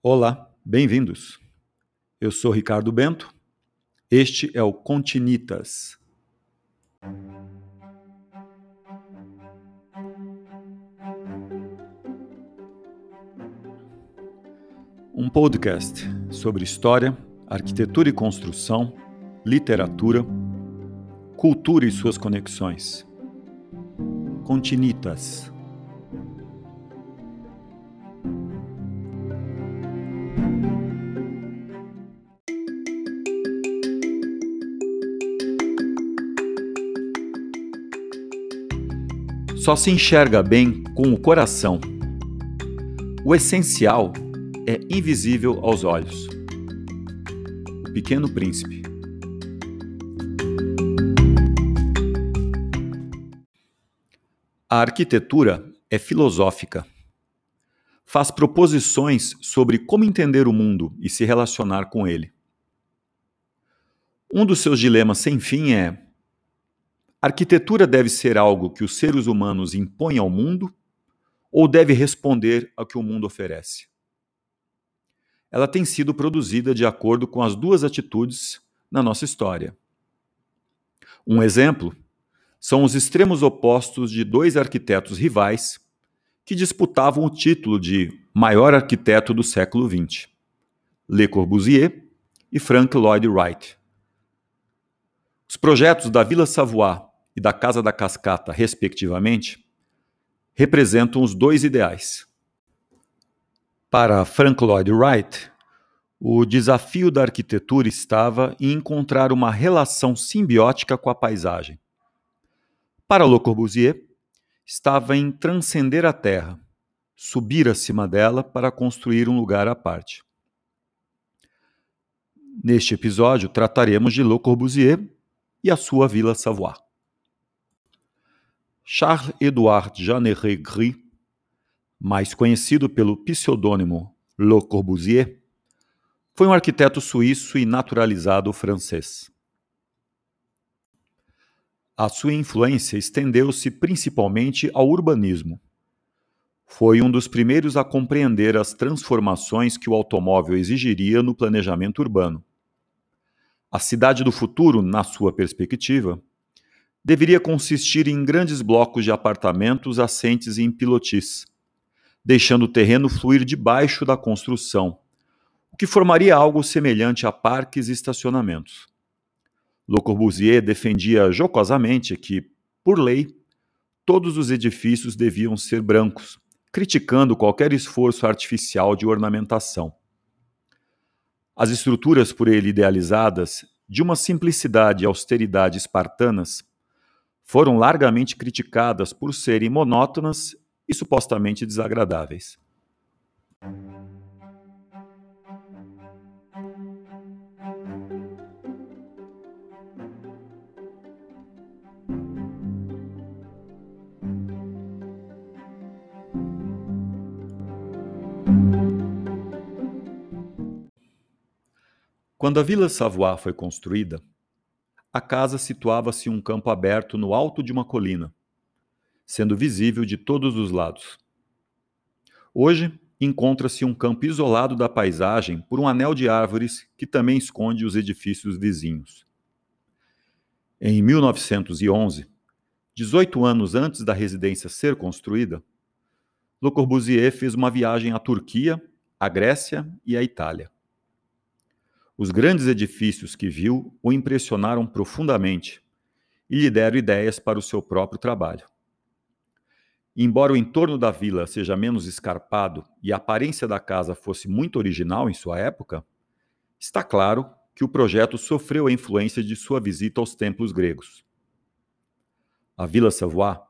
Olá, bem-vindos. Eu sou Ricardo Bento. Este é o Continitas. Um podcast sobre história, arquitetura e construção, literatura, cultura e suas conexões. Continitas. Só se enxerga bem com o coração. O essencial é invisível aos olhos. O Pequeno Príncipe. A arquitetura é filosófica. Faz proposições sobre como entender o mundo e se relacionar com ele. Um dos seus dilemas sem fim é arquitetura deve ser algo que os seres humanos impõem ao mundo ou deve responder ao que o mundo oferece? Ela tem sido produzida de acordo com as duas atitudes na nossa história. Um exemplo são os extremos opostos de dois arquitetos rivais que disputavam o título de maior arquiteto do século XX: Le Corbusier e Frank Lloyd Wright. Os projetos da Vila Savoie e da Casa da Cascata, respectivamente, representam os dois ideais. Para Frank Lloyd Wright, o desafio da arquitetura estava em encontrar uma relação simbiótica com a paisagem. Para Le Corbusier, estava em transcender a Terra, subir acima dela para construir um lugar à parte. Neste episódio, trataremos de Le Corbusier e a sua Vila Savoie. Charles-Édouard Jeanneret Gris, mais conhecido pelo pseudônimo Le Corbusier, foi um arquiteto suíço e naturalizado francês. A sua influência estendeu-se principalmente ao urbanismo. Foi um dos primeiros a compreender as transformações que o automóvel exigiria no planejamento urbano. A cidade do futuro, na sua perspectiva, deveria consistir em grandes blocos de apartamentos assentes em pilotis, deixando o terreno fluir debaixo da construção, o que formaria algo semelhante a parques e estacionamentos. Le Corbusier defendia jocosamente que, por lei, todos os edifícios deviam ser brancos, criticando qualquer esforço artificial de ornamentação. As estruturas por ele idealizadas, de uma simplicidade e austeridade espartanas, foram largamente criticadas por serem monótonas e supostamente desagradáveis. Quando a Vila Savoie foi construída, a casa situava-se em um campo aberto no alto de uma colina, sendo visível de todos os lados. Hoje, encontra-se um campo isolado da paisagem por um anel de árvores que também esconde os edifícios vizinhos. Em 1911, 18 anos antes da residência ser construída, Le Corbusier fez uma viagem à Turquia, à Grécia e à Itália. Os grandes edifícios que viu o impressionaram profundamente e lhe deram ideias para o seu próprio trabalho. Embora o entorno da vila seja menos escarpado e a aparência da casa fosse muito original em sua época, está claro que o projeto sofreu a influência de sua visita aos templos gregos. A Vila Savoie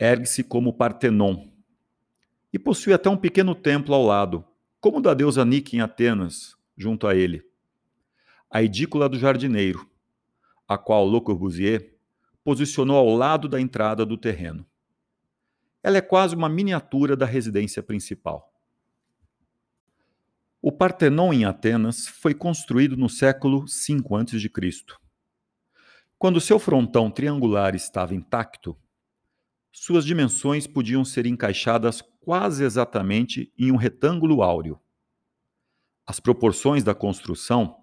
ergue-se como Partenon e possui até um pequeno templo ao lado, como o da deusa Nike em Atenas, junto a ele a edícula do jardineiro, a qual Le Corbusier posicionou ao lado da entrada do terreno. Ela é quase uma miniatura da residência principal. O Partenon em Atenas foi construído no século V a.C. Quando seu frontão triangular estava intacto, suas dimensões podiam ser encaixadas quase exatamente em um retângulo áureo. As proporções da construção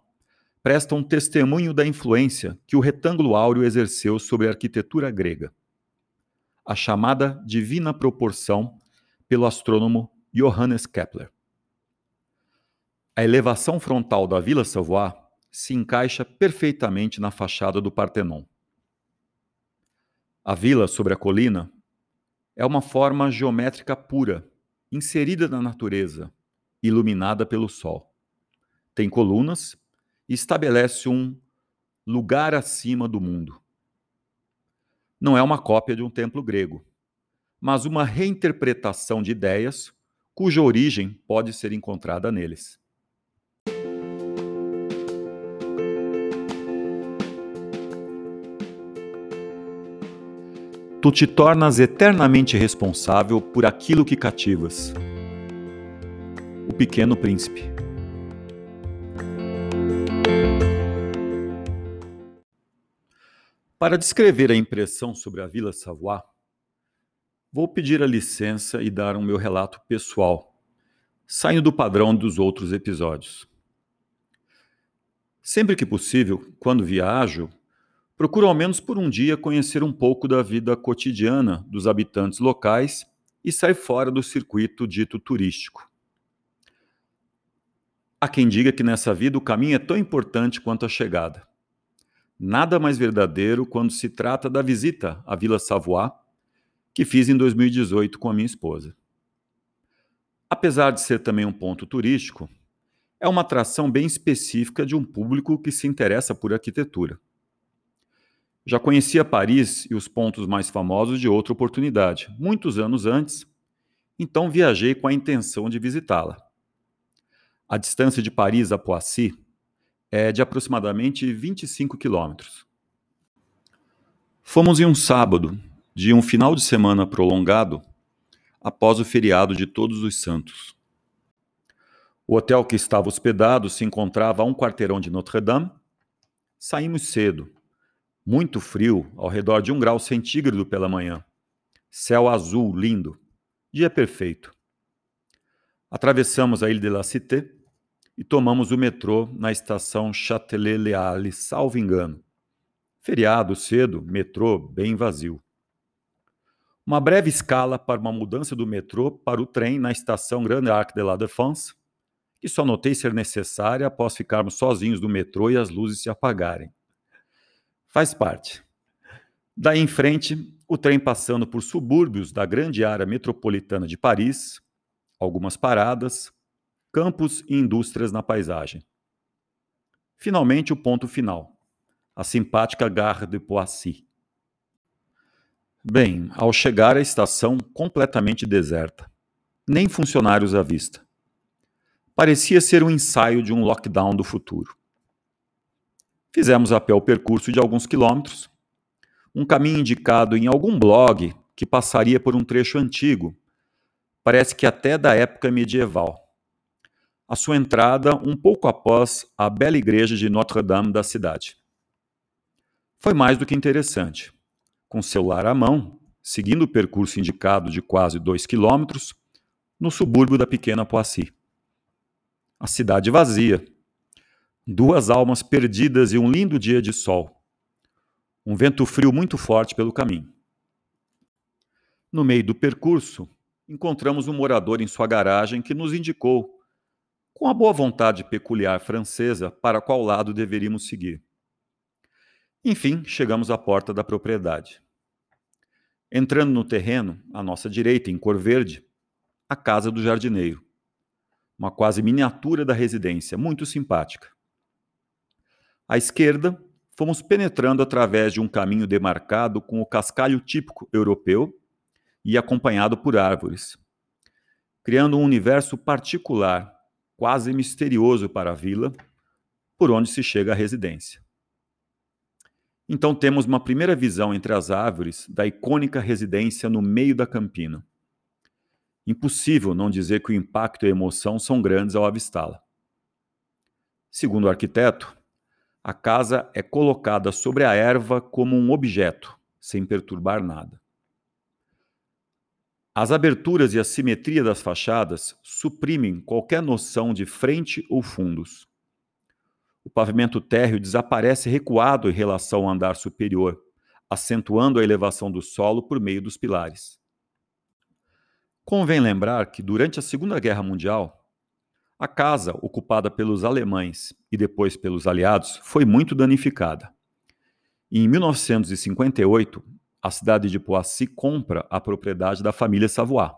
prestam testemunho da influência que o retângulo áureo exerceu sobre a arquitetura grega. A chamada divina proporção pelo astrônomo Johannes Kepler. A elevação frontal da Vila Savoie se encaixa perfeitamente na fachada do Partenon. A vila sobre a colina é uma forma geométrica pura, inserida na natureza, iluminada pelo sol. Tem colunas estabelece um lugar acima do mundo. Não é uma cópia de um templo grego, mas uma reinterpretação de ideias cuja origem pode ser encontrada neles. tu te tornas eternamente responsável por aquilo que cativas. O Pequeno Príncipe. Para descrever a impressão sobre a Vila Savoie, vou pedir a licença e dar um meu relato pessoal, saindo do padrão dos outros episódios. Sempre que possível, quando viajo, Procuro ao menos por um dia conhecer um pouco da vida cotidiana dos habitantes locais e sair fora do circuito dito turístico. Há quem diga que nessa vida o caminho é tão importante quanto a chegada. Nada mais verdadeiro quando se trata da visita à Vila Savoie, que fiz em 2018 com a minha esposa. Apesar de ser também um ponto turístico, é uma atração bem específica de um público que se interessa por arquitetura. Já conhecia Paris e os pontos mais famosos de outra oportunidade, muitos anos antes, então viajei com a intenção de visitá-la. A distância de Paris a Poissy é de aproximadamente 25 quilômetros. Fomos em um sábado, de um final de semana prolongado, após o feriado de Todos os Santos. O hotel que estava hospedado se encontrava a um quarteirão de Notre-Dame. Saímos cedo, muito frio, ao redor de um grau centígrado pela manhã. Céu azul lindo. Dia perfeito. Atravessamos a Ilha de la Cité e tomamos o metrô na estação Châtelet-Léal, salvo engano. Feriado cedo, metrô bem vazio. Uma breve escala para uma mudança do metrô para o trem na estação Grande Arc de la Défense, que só notei ser necessária após ficarmos sozinhos no metrô e as luzes se apagarem. Faz parte. Daí em frente, o trem passando por subúrbios da grande área metropolitana de Paris, algumas paradas, campos e indústrias na paisagem. Finalmente, o ponto final, a simpática Gare de Poissy. Bem, ao chegar à estação completamente deserta, nem funcionários à vista. Parecia ser um ensaio de um lockdown do futuro. Fizemos a pé o percurso de alguns quilômetros, um caminho indicado em algum blog que passaria por um trecho antigo, parece que até da época medieval. A sua entrada um pouco após a bela igreja de Notre-Dame da cidade. Foi mais do que interessante. Com celular à mão, seguindo o percurso indicado de quase dois quilômetros, no subúrbio da pequena Poissy. A cidade vazia, Duas almas perdidas e um lindo dia de sol. Um vento frio muito forte pelo caminho. No meio do percurso, encontramos um morador em sua garagem que nos indicou, com a boa vontade peculiar francesa, para qual lado deveríamos seguir. Enfim, chegamos à porta da propriedade. Entrando no terreno, à nossa direita, em cor verde, a casa do jardineiro. Uma quase miniatura da residência, muito simpática. À esquerda, fomos penetrando através de um caminho demarcado com o cascalho típico europeu e acompanhado por árvores, criando um universo particular, quase misterioso para a vila, por onde se chega à residência. Então temos uma primeira visão entre as árvores da icônica residência no meio da campina. Impossível não dizer que o impacto e a emoção são grandes ao avistá-la. Segundo o arquiteto, a casa é colocada sobre a erva como um objeto, sem perturbar nada. As aberturas e a simetria das fachadas suprimem qualquer noção de frente ou fundos. O pavimento térreo desaparece recuado em relação ao andar superior, acentuando a elevação do solo por meio dos pilares. Convém lembrar que, durante a Segunda Guerra Mundial, a casa, ocupada pelos alemães e depois pelos aliados, foi muito danificada. Em 1958, a cidade de Poissy compra a propriedade da família Savoy.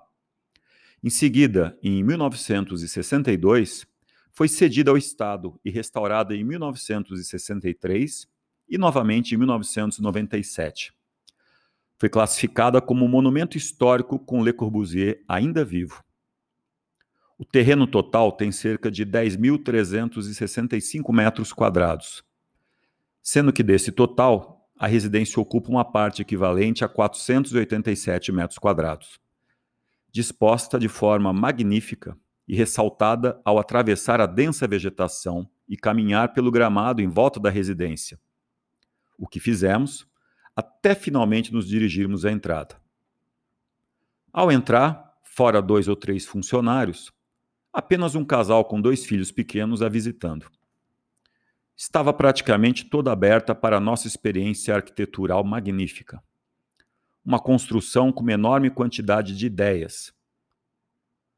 Em seguida, em 1962, foi cedida ao Estado e restaurada em 1963 e novamente em 1997. Foi classificada como monumento histórico com Le Corbusier ainda vivo. O terreno total tem cerca de 10.365 metros quadrados, sendo que desse total, a residência ocupa uma parte equivalente a 487 metros quadrados, disposta de forma magnífica e ressaltada ao atravessar a densa vegetação e caminhar pelo gramado em volta da residência. O que fizemos até finalmente nos dirigirmos à entrada. Ao entrar, fora dois ou três funcionários, apenas um casal com dois filhos pequenos a visitando. Estava praticamente toda aberta para a nossa experiência arquitetural magnífica. Uma construção com uma enorme quantidade de ideias,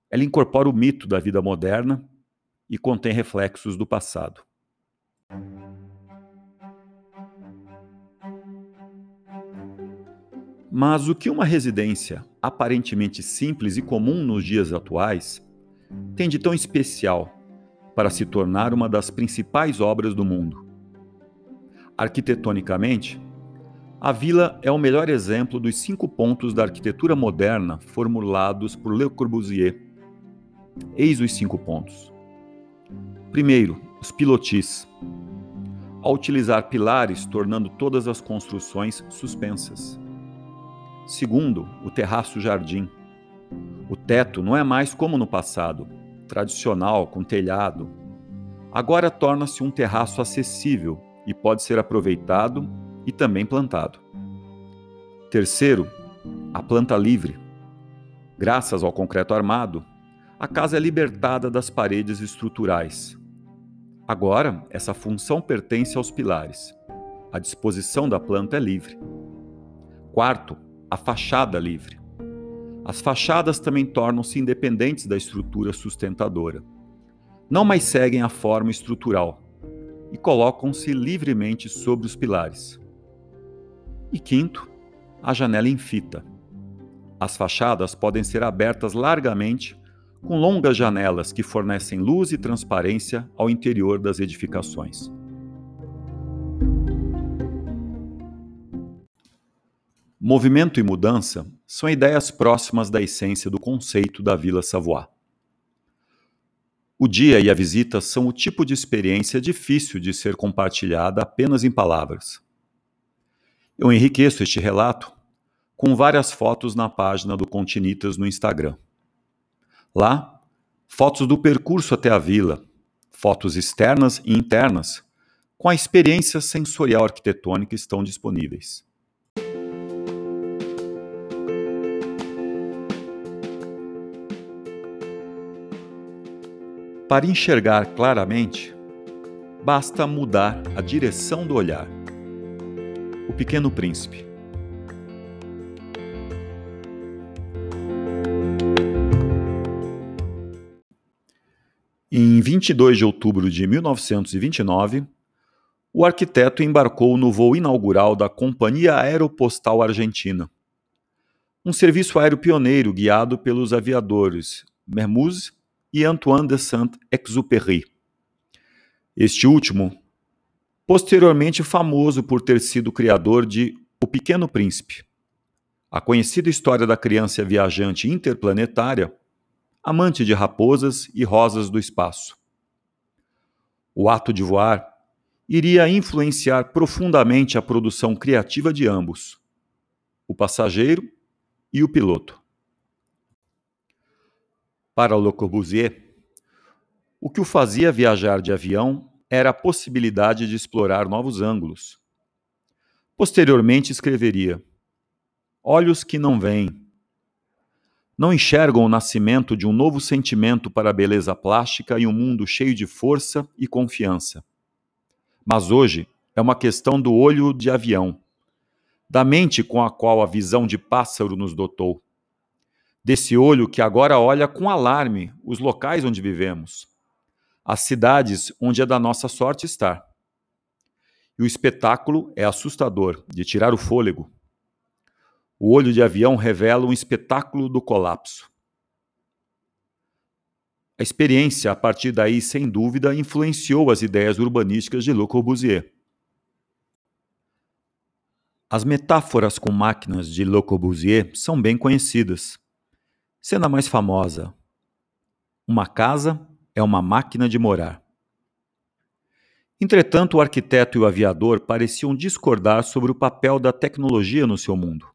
ela incorpora o mito da vida moderna e contém reflexos do passado. Mas o que uma residência aparentemente simples e comum nos dias atuais tem de tão especial para se tornar uma das principais obras do mundo? Arquitetonicamente, a vila é o melhor exemplo dos cinco pontos da arquitetura moderna formulados por Le Corbusier Eis os cinco pontos. Primeiro, os pilotis. Ao utilizar pilares, tornando todas as construções suspensas. Segundo, o terraço-jardim. O teto não é mais como no passado, tradicional, com telhado. Agora torna-se um terraço acessível e pode ser aproveitado e também plantado. Terceiro, a planta livre. Graças ao concreto armado, a casa é libertada das paredes estruturais. Agora, essa função pertence aos pilares. A disposição da planta é livre. Quarto, a fachada livre. As fachadas também tornam-se independentes da estrutura sustentadora. Não mais seguem a forma estrutural e colocam-se livremente sobre os pilares. E quinto, a janela em fita. As fachadas podem ser abertas largamente com longas janelas que fornecem luz e transparência ao interior das edificações. Movimento e mudança são ideias próximas da essência do conceito da Vila Savoie. O dia e a visita são o tipo de experiência difícil de ser compartilhada apenas em palavras. Eu enriqueço este relato com várias fotos na página do Continitas no Instagram. Lá, fotos do percurso até a vila, fotos externas e internas, com a experiência sensorial arquitetônica estão disponíveis. Para enxergar claramente, basta mudar a direção do olhar. O Pequeno Príncipe. Em 22 de outubro de 1929, o arquiteto embarcou no voo inaugural da Companhia Aeropostal Argentina, um serviço aéreo pioneiro guiado pelos aviadores Mermoz e Antoine de Saint-Exupéry. Este último, posteriormente famoso por ter sido criador de O Pequeno Príncipe, a conhecida história da criança viajante interplanetária amante de raposas e rosas do espaço. O ato de voar iria influenciar profundamente a produção criativa de ambos, o passageiro e o piloto. Para Le Corbusier, o que o fazia viajar de avião era a possibilidade de explorar novos ângulos. Posteriormente escreveria: Olhos que não veem, não enxergam o nascimento de um novo sentimento para a beleza plástica em um mundo cheio de força e confiança. Mas hoje é uma questão do olho de avião, da mente com a qual a visão de pássaro nos dotou, desse olho que agora olha com alarme os locais onde vivemos, as cidades onde é da nossa sorte estar. E o espetáculo é assustador, de tirar o fôlego. O olho de avião revela um espetáculo do colapso. A experiência, a partir daí, sem dúvida, influenciou as ideias urbanísticas de Le Corbusier. As metáforas com máquinas de Le Corbusier são bem conhecidas. Sendo a mais famosa, uma casa é uma máquina de morar. Entretanto, o arquiteto e o aviador pareciam discordar sobre o papel da tecnologia no seu mundo.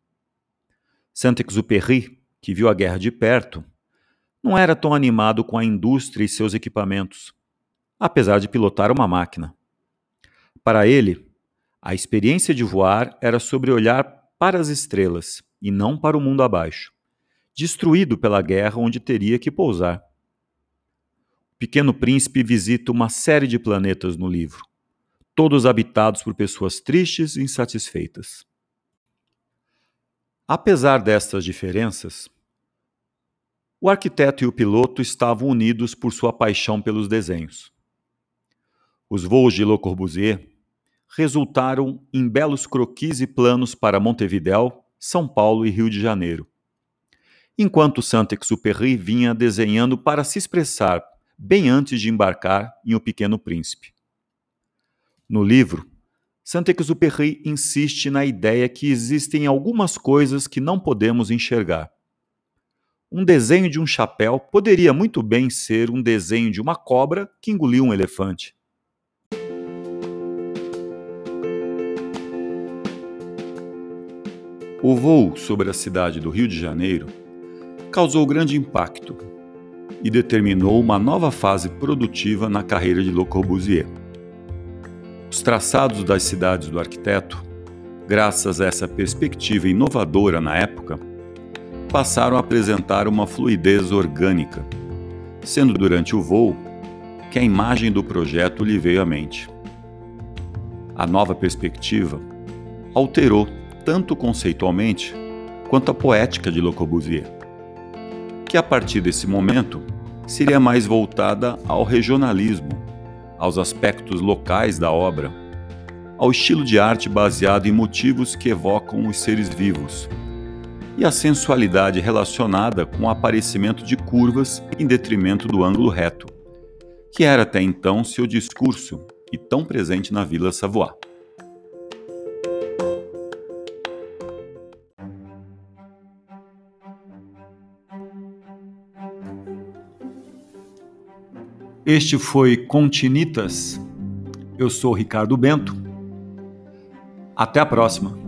Saint-Exupéry, que viu a guerra de perto, não era tão animado com a indústria e seus equipamentos, apesar de pilotar uma máquina. Para ele, a experiência de voar era sobre olhar para as estrelas e não para o mundo abaixo, destruído pela guerra onde teria que pousar. O Pequeno Príncipe visita uma série de planetas no livro, todos habitados por pessoas tristes e insatisfeitas. Apesar destas diferenças, o arquiteto e o piloto estavam unidos por sua paixão pelos desenhos. Os voos de Le Corbusier resultaram em belos croquis e planos para Montevidéu, São Paulo e Rio de Janeiro. Enquanto Saint-Exupéry vinha desenhando para se expressar bem antes de embarcar em O Pequeno Príncipe. No livro, Saint-Exupéry insiste na ideia que existem algumas coisas que não podemos enxergar um desenho de um chapéu poderia muito bem ser um desenho de uma cobra que engoliu um elefante. O voo sobre a cidade do Rio de Janeiro causou grande impacto e determinou uma nova fase produtiva na carreira de Le Corbusier. Os traçados das cidades do arquiteto, graças a essa perspectiva inovadora na época, passaram a apresentar uma fluidez orgânica, sendo durante o voo que a imagem do projeto lhe veio à mente. A nova perspectiva alterou tanto conceitualmente quanto a poética de Le Corbusier, que a partir desse momento seria mais voltada ao regionalismo, aos aspectos locais da obra, ao estilo de arte baseado em motivos que evocam os seres vivos e a sensualidade relacionada com o aparecimento de curvas em detrimento do ângulo reto, que era até então seu discurso e tão presente na Vila Savoie. Este foi Continitas. Eu sou Ricardo Bento. Até a próxima.